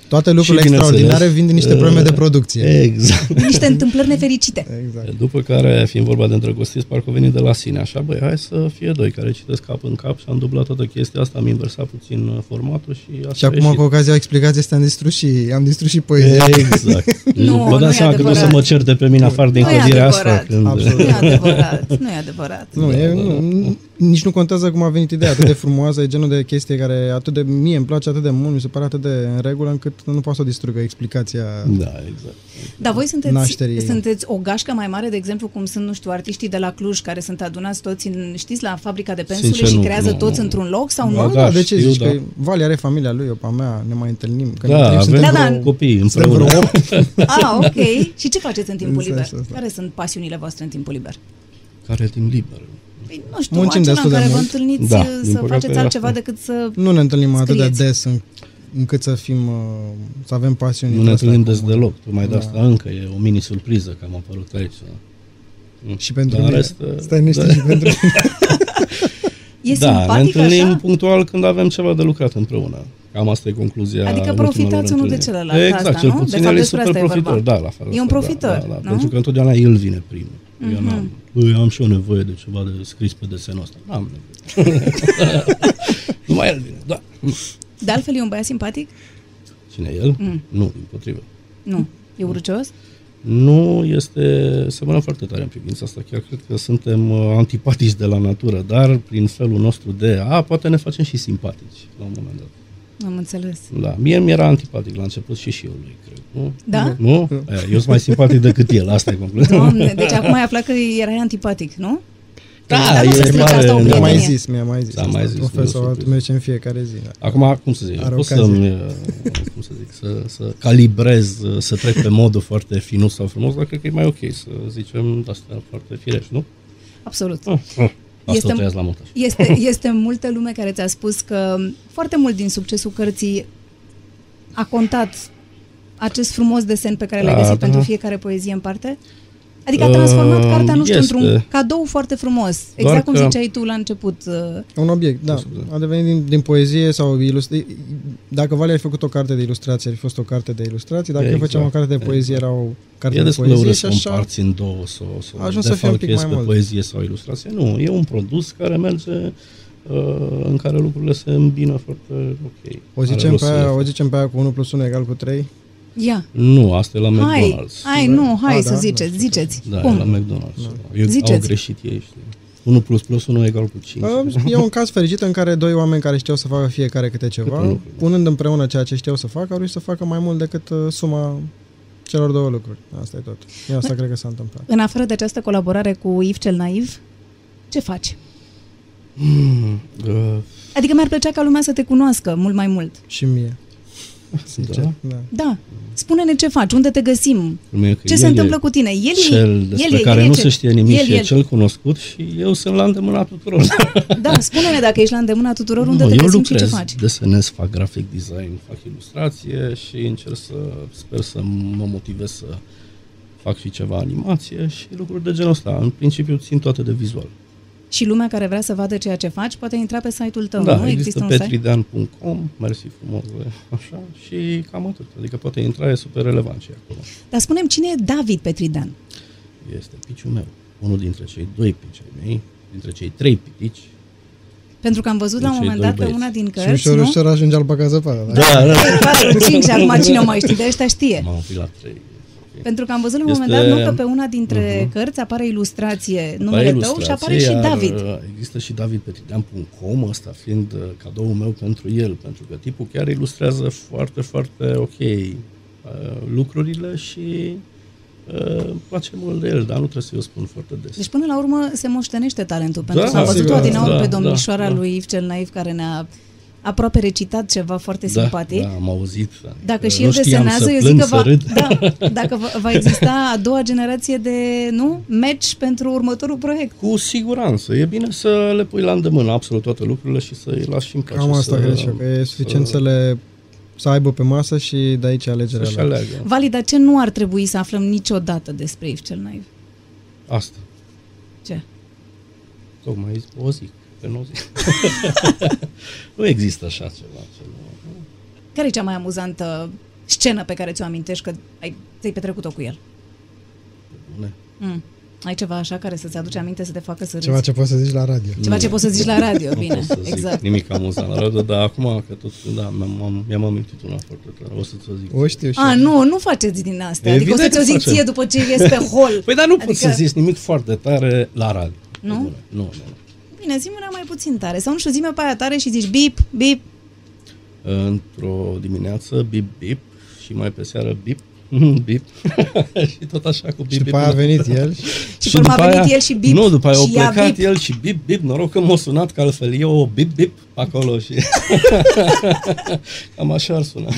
Toate lucrurile Și, bineînțeles, extraordinare vin din niște probleme de producție. Exact. Niște întâmplări nefericite. Exact. După care, fiind vorba de îndrăgostiți, parcă a venit de la sine. Așa, băi, hai să fie doi care citesc cap în cap și am dublat toată chestia asta, am inversat puțin uh, formatul și asta Și a acum, ieșit. cu ocazia explicației astea, am distrus și, am distrus și poezia. Exact. Nu, Vă nu e dați seama că nu o să adevărat. mă certe pe mine afară din Nu e încălzirea asta. adevărat. Când... Absolut. Nu e adevărat, nu e adevărat. Nu, e, nu, nici nu contează cum a venit ideea, atât de frumoasă, e genul de chestie care atât de mie îmi place atât de mult, mi se pare atât de în regulă încât nu poate să o distrugă explicația. Da, exact. Dar voi sunteți, Nașterii. sunteți o gașcă mai mare, de exemplu, cum sunt, nu știu, artiștii de la Cluj, care sunt adunați toți, în, știți, la fabrica de pensule Sincer, și nu, creează nu, toți nu. într-un loc sau Ba nu? da, de ce știu, zici? da. Că Vali are familia lui, eu pe a mea, ne mai întâlnim. Că ne Da, întâlnim, avem suntem Da, da. vreo- copii suntem împreună. vreo opt. Ah, ok. Și ce faceți în timpul În liber? sensul ăsta. Care sunt pasiunile voastre în timpul liber? Care timp liber. Păi, nu știu, Muncim acela destul în de care vă mult. întâlniți Da, uh, din să păcate, faceți altceva asta. decât să... Nu ne întâlnim atât de Scrieți. des în, încât să fim, uh, să avem pasiuni. Nu ne astea întâlnim des comune. deloc. Tocmai de Da. asta încă e o mini surpriză că am apărut aici. Mm. Și pentru Dar în mine. rest, uh, Stai niște da. și pentru E da, ne simpatic întâlnim așa? punctual când avem ceva de lucrat împreună. Cam asta e concluzia Adică ultimelor profitați unul de întâlniri. celălalt, Exact, asta, cel nu? De puțin fapt, el e despre super asta e profitor. vorba. Da, la fel. E un asta, profitor, da, da, da, nu? Pentru că întotdeauna el vine primul. Eu Mhm. n-am, băi, am și eu nevoie de ceva de scris pe desenul ăsta. N-am nevoie. Numai el vine, da. De altfel e un băiat simpatic? Cine e el? Mm. Nu, din potrivă. Nu. E urcios? Nu este, semănăm foarte tare în privința asta, chiar cred că suntem uh, antipatici de la natură, dar prin felul nostru de, a, poate ne facem și simpatici la un moment dat. Am înțeles. Da, mie mi era antipatic la început și și eu lui, cred. Nu? Da? Nu? Aia, eu sunt mai simpatic decât el, asta e concluzia. Doamne, deci acum ai aflat că erai antipatic, nu? Da, Dar nu e se strică mare- asta o Mi-a mai prietenie. zis, mi-a mai zis. S-a mai zis, nu e o Profesorul surpriză. merge în fiecare zi. Da. Acum, cum să zic, Are pot ocazie. să-mi, uh, cum să zic, să, să calibrez, uh, să trec pe modul foarte finus sau frumos, dar cred că e mai ok să zicem astea foarte firești, nu? Absolut. Ah, ah. Asta Este- o tăiați la montaj. Este, este multă lume care ți-a spus că foarte mult din succesul cărții a contat acest frumos desen pe care l-ai Da, găsit da. pentru fiecare poezie în parte? Adică a transformat Uh, cartea, nu știu, este. într-un cadou foarte frumos. Doar Exact cum că- ziceai tu la început. uh, Un obiect, da. A devenit din, din poezie sau ilustrație. Dacă Vali ai făcut o carte de ilustrație, ar fi fost o carte de ilustrație. Dacă Exact, făceam o carte de poezie, era o carte E de destul de poezie urât și să așa. împarți în două, să, să A ajuns să fie un pic defalchezi mai pe mult. poezie sau ilustrație. Nu, e un produs care merge uh, în care lucrurile se îmbină foarte ok. O Are zicem, rost pe să aia, le o faci. zicem pe aia cu 1 plus 1 egal cu 3. Ia, Nu, asta e la hai, McDonald's. hai, nu, hai Ah, să da, ziceți, nu știu. ziceți. Da, Cum? e la McDonald's. Eu, Ziceți. Au greșit ei, știi. 1 plus plus 1 egal cu 5. E un caz fericit în care doi oameni care știau să facă fiecare câte Câte ceva, un lucru, da. punând împreună ceea ce știau să facă, au reușit să facă mai mult decât uh, suma celor două lucruri. Asta e tot. Eu asta cred că s-a întâmplat. În afară de această colaborare cu Yves cel Naiv, ce faci? Mm, uh, Adică mi-ar plăcea ca lumea să te cunoască mult mai mult. Și mie. Sincer. Da? Da. Da. Spune-ne ce faci, unde te găsim, Lumea că ce el se e întâmplă cu tine. El e, cel despre el e, care el e nu cel- se știe nimic el, și e el. cel cunoscut și eu sunt la îndemâna tuturor. Da, spune-ne dacă ești la îndemâna tuturor, unde Nu, te eu găsim și ce lucrez, faci. desenez, fac graphic design, fac ilustrație și încerc să, sper să mă motivez să fac și ceva animație și lucruri de genul ăsta. În principiu țin toate de vizual și lumea care vrea să vadă ceea ce faci poate intra pe site-ul tău, da, nu? există, există petridan.com, mersi frumos, așa, și cam atât. Adică poate intra, e super relevant și acolo. Dar spunem cine e David Petridan? Este piciul meu, unul dintre cei doi pici ai mei, dintre cei trei pitici, pentru că am văzut la un moment dat una din cărți, Și ușor, nu? ușor ajunge alba ca zăpada. Da, da. da. 4, 5, acum cine o mai știe, de ăștia știe. M-am la 3. Pentru că am văzut la un Este- moment dat, nu, că pe una dintre Mhm. cărți apare ilustrație, Apare numele tău și ilustrație, apare și iar, David. uh, Există și davidpetridean.com, ăsta fiind uh, cadoul meu pentru el, pentru că tipul chiar ilustrează foarte, foarte ok uh, lucrurile și uh, îmi place mult de el, dar nu trebuie să-i o spun foarte des. Deci până la urmă se moștenește talentul, pentru Da, că am văzut-o sigur, adinaur da, pe da, domnișoara da. lui Yves cel Naiv, care ne-a aproape recitat ceva foarte da, simpatic. Da, am auzit. Dacă Uh, și nu el știam desenează, să eu plâng, zic că să va, râd. da, dacă va, va exista a doua generație de, nu, match pentru următorul proiect. Cu siguranță. E bine să le pui la îndemână absolut toate lucrurile și să-i lași și în pace. Cam asta să, cred și eu, că e suficient să le să aibă pe masă și de aici alegerea să-și lor. aleagă. Vali, dar ce nu ar trebui să aflăm niciodată despre Yves cel Naiv? Asta. Ce? Tocmai o zic, că nu o zic. nu există așa ceva. ceva. Care e cea mai amuzantă scenă pe care ți-o amintești că ai, ți-ai petrecut-o cu el? Bune. Mm. Ai ceva așa care să-ți aduce aminte să te facă să râzi? Ceva ce poți să zici la radio. Ceva ce poți să zici la radio, Nu bine, pot să zic exact. nimic amuzant la radio, dar acum că tot, da, mi-am, mi-am amintit una foarte tare, o să ți-o zic. O știu și A, eu. nu, nu faceți din astea. Adică o să Evident ți-o că zic facem. ție după ce ies pe hol. Păi dar nu Adică- poți să zici nimic foarte tare la radio. Nu? Bune. Nu, nu, nu. Bine, zi una mai puțin tare. Sau nu știu, zi pe aia tare și zici bip, bip. Într-o dimineață, bip, bip, și mai pe seară, bip, bip, și tot așa cu bip, Și bip. după aia a venit el. Și, pe urmă a venit el și bip. Nu, după aia și au ea plecat bip. el și bip, bip, noroc că m-a sunat, că altfel eu bip, bip acolo și... Cam așa ar suna.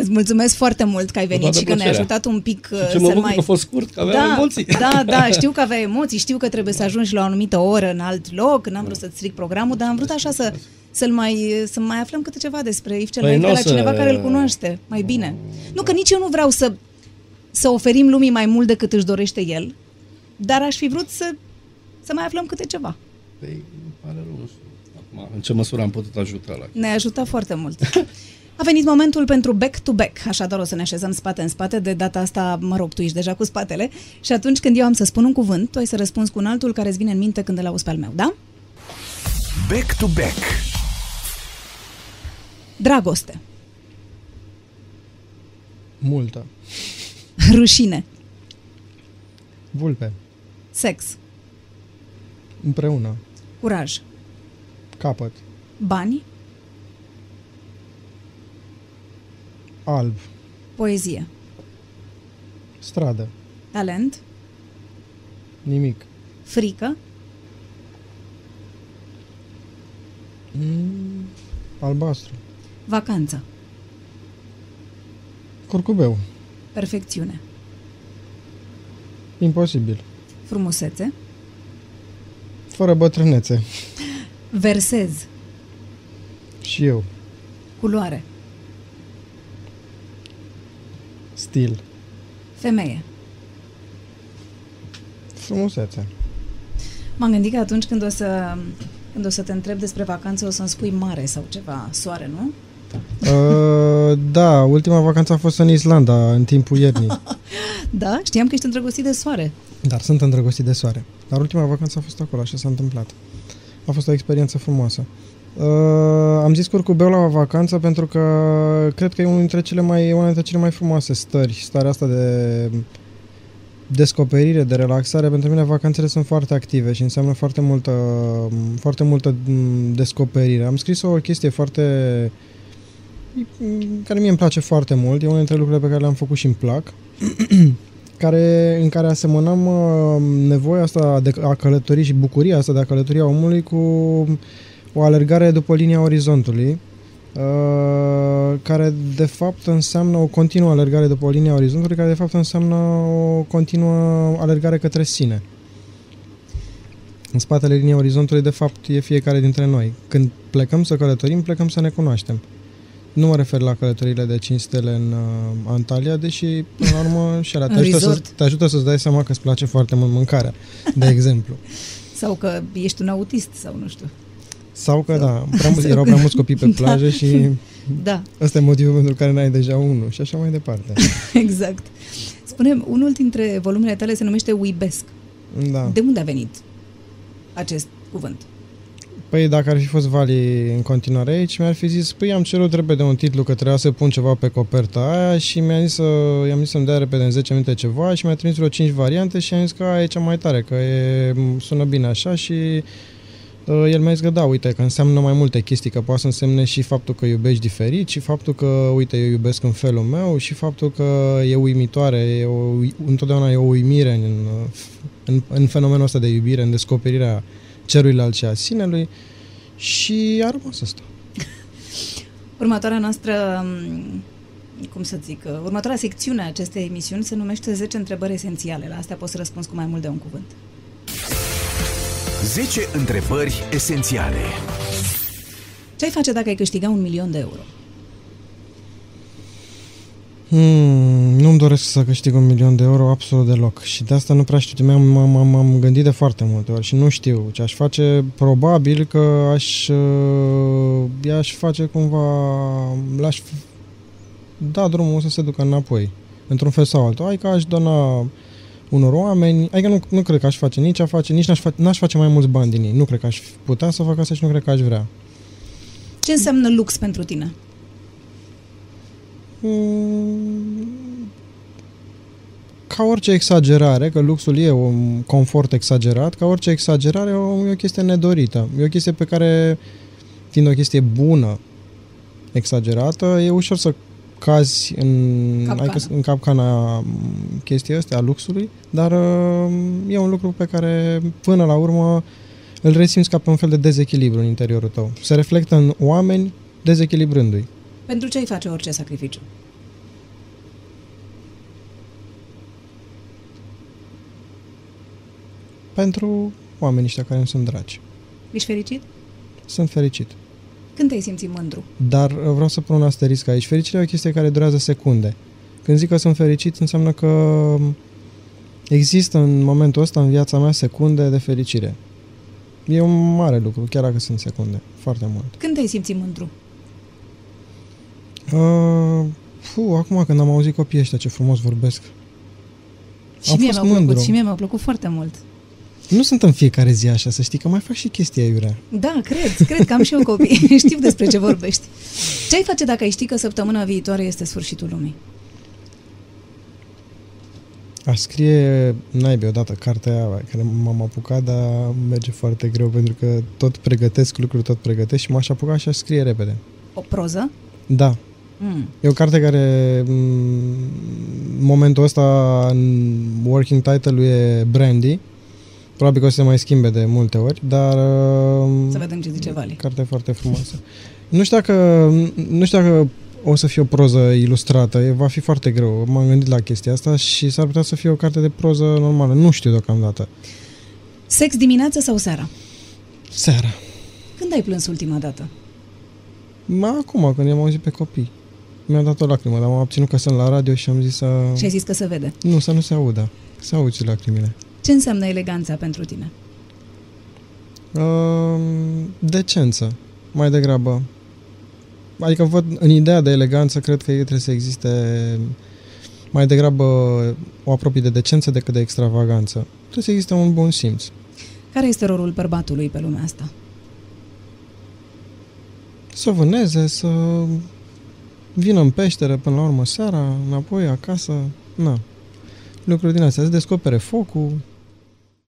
Îți mulțumesc foarte mult că ai venit toată și că ne-ai plăcerea. ajutat un pic uh, Ce mă să bucur mai... că a fost scurt, că avea da, emoții. Da, da, știu că aveai emoții, știu că trebuie să ajungi la o anumită oră în alt loc, n-am vrut să-ți stric programul, dar am vrut așa să, să-l mai, să mai aflăm câte ceva despre Yves cel Păi Naiv de n-o la să- cineva care îl cunoaște mai bine. Nu că nici eu nu vreau să, să oferim lumii mai mult decât își dorește el, dar aș fi vrut să, să mai aflăm câte ceva. Păi, îmi pare rău, nu știu. Acum, în ce măsură am putut ajuta la Ne-a ajutat foarte mult. A venit momentul pentru back-to-back, așadar o să ne așezăm spate în spate, de data asta, mă rog, tu ești deja cu spatele, și atunci când eu am să spun un cuvânt, tu ai să răspunzi cu un altul care îți vine în minte când îl auzi pe al meu, da? Back to back. Dragoste, Multă. rușine, Vulpe. sex, Împreună. curaj, Capăt. bani, Alb. poezie, Stradă. talent, Nimic. frică, Mm, albastru. vacanță, Curcubeu. perfecțiune, Imposibil. frumusețe, Fără bătrânețe. versez, Și eu. culoare, Stil. femeie. Frumusețe. M-am gândit că atunci când o să, când o să te întreb despre vacanță, o să-mi spui mare sau ceva, soare, nu? Uh, da, ultima vacanță a fost în Islanda, în timpul iernii. Da, știam că ești îndrăgostit de soare. Dar sunt îndrăgostit de soare. Dar ultima vacanță a fost acolo, așa s-a întâmplat. A fost o experiență frumoasă. Uh, am zis curcubeu la vacanță pentru că cred că e unul dintre cele mai, una dintre cele mai frumoase stări. Starea asta de descoperire, de relaxare. Pentru mine vacanțele sunt foarte active și înseamnă foarte multă, foarte multă mm, descoperire. Am scris o chestie foarte care mie îmi place foarte mult. E unul dintre lucrurile pe care le-am făcut și îmi plac. care, în care asemănăm uh, nevoia asta de a călători și bucuria asta de a călători a omului cu o alergare după linia orizontului, uh, care de fapt înseamnă o continuă alergare după linia orizontului, care de fapt înseamnă o continuă alergare către sine. În spatele liniei orizontului, de fapt, e fiecare dintre noi. Când plecăm să călătorim, plecăm să ne cunoaștem. Nu mă refer la călătorile de 5 stele în uh, Antalya, deși, până la urmă, și alea te În ajută, să, resort. te ajută să-ți dai seama că îți place foarte mult mâncarea, de exemplu. Sau că ești un autist sau nu știu. Sau că, da, prea mulți, sau erau că- prea mulți copii pe Da. plajă și Da, ăsta e motivul pentru care n-ai deja unul și așa mai departe. exact. Spune unul dintre volumele tale se numește Uibesc. Da. De unde a venit acest cuvânt? Păi dacă ar fi fost Vali în continuare aici, mi-ar fi zis, păi am cerut repede un titlu că trebuia să pun ceva pe coperta aia și mi-a zis, să, i-am zis să-mi dea repede în 10 minute ceva și mi-a trimis vreo 5 variante și am zis că aia e cea mai tare, că e, sună bine așa și uh, el mi-a zis că da, uite, că înseamnă mai multe chestii, că poate să însemne și faptul că iubești diferit și faptul că, uite, eu iubesc în felul meu și faptul că e uimitoare, e o, întotdeauna e o uimire în, în, în fenomenul ăsta de iubire, în descoperirea ceruilalt și a sinelui și a rămas asta. Următoarea noastră, m, cum să zic, uh, următoarea secțiune a acestei emisiuni se numește 10 întrebări esențiale. La astea poți să răspunzi cu mai mult de un cuvânt. 10 întrebări esențiale. Ce ai face dacă ai câștiga un milion de euro? Hmm, nu-mi doresc să câștig un milion de euro absolut deloc și de asta nu prea știu. M-am, m-am, m-am- m-am gândit de foarte multe ori și nu știu ce aș face. Probabil că aș, uh, i-aș face cumva, l-aș, da drumul să se ducă înapoi, într-un fel sau altul. Adică aș dona unor oameni, adică nu, nu cred că aș face nici a face, nici n-aș face, n-aș face mai mulți bani din ei. Nu cred că aș putea să fac asta și nu cred că aș vrea. Ce înseamnă lux pentru tine? Mm, ca orice exagerare, că luxul e un confort exagerat, ca orice exagerare e o, e o chestie nedorită. E o chestie pe care, fiind o chestie bună, exagerată, e ușor să cazi în Capcana. adică în capcana chestia asta a luxului, dar uh, e un lucru pe care până la urmă îl resimți ca pe un fel de dezechilibru în interiorul tău. Se reflectă în oameni dezechilibrându-i. Pentru ce ai face orice sacrificiu? Pentru oamenii ăștia care îmi sunt dragi. Ești fericit? Sunt fericit. Când te-ai simțit mândru? Dar uh, vreau să pun un asterisc aici. Fericirea e o chestie care durează secunde. Când zic că sunt fericit, înseamnă că există în momentul ăsta în viața mea secunde de fericire. E un mare lucru, chiar dacă sunt secunde. Foarte mult. Când te-ai simțit mândru? Uh, fu, acum când am auzit copiii ăștia ce frumos vorbesc. Și Am mie fost mi-a plăcut, mândru. și mie mi-a plăcut foarte mult. Nu sunt în fiecare zi așa, să știi că mai fac și chestia iurea. Da, cred, cred că am și eu copii. Știu despre ce vorbești. Ce ai face dacă ai ști că săptămâna viitoare este sfârșitul lumii? Aș scrie naibii odată cartea aia care m-am apucat, dar merge foarte greu pentru că tot pregătesc lucruri, tot pregătesc și m-aș apuca și aș scrie repede. O proză? Da. Mm. E o carte care m, în momentul ăsta în working title e Brandy. Probabil că o să se mai schimbe de multe ori, dar Să vedem ce zice Vali. Carte foarte frumoasă. Nu știu dacă, nu știu dacă o să fie o proză ilustrată, e- va fi foarte greu. M-am gândit la chestia asta și s-ar putea să fie o carte de proză normală. Nu știu deocamdată. Sex dimineața sau seara? Seara. Când ai plâns ultima dată? Ma, acum, când i-am auzit pe copii. Mi-a dat o lacrimă, dar m-am abținut că sunt la radio și am zis să... Și ai zis că se vede. Nu, să nu se audă. Să se aud și lacrimile. Ce înseamnă eleganța pentru tine? Uh, decență, mai degrabă. Adică văd în ideea de eleganță, cred că trebuie să existe mai degrabă o apropie de decență decât de extravaganță. Trebuie să existe un bun simț. Care este rolul bărbatului pe lumea asta? Să vâneze, să vină în peșteră până la urmă seara, înapoi acasă, na. Lucruri din astea, să descopere focul,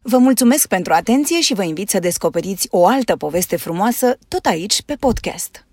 Vă mulțumesc pentru atenție și vă invit să descoperiți o altă poveste frumoasă tot aici pe podcast.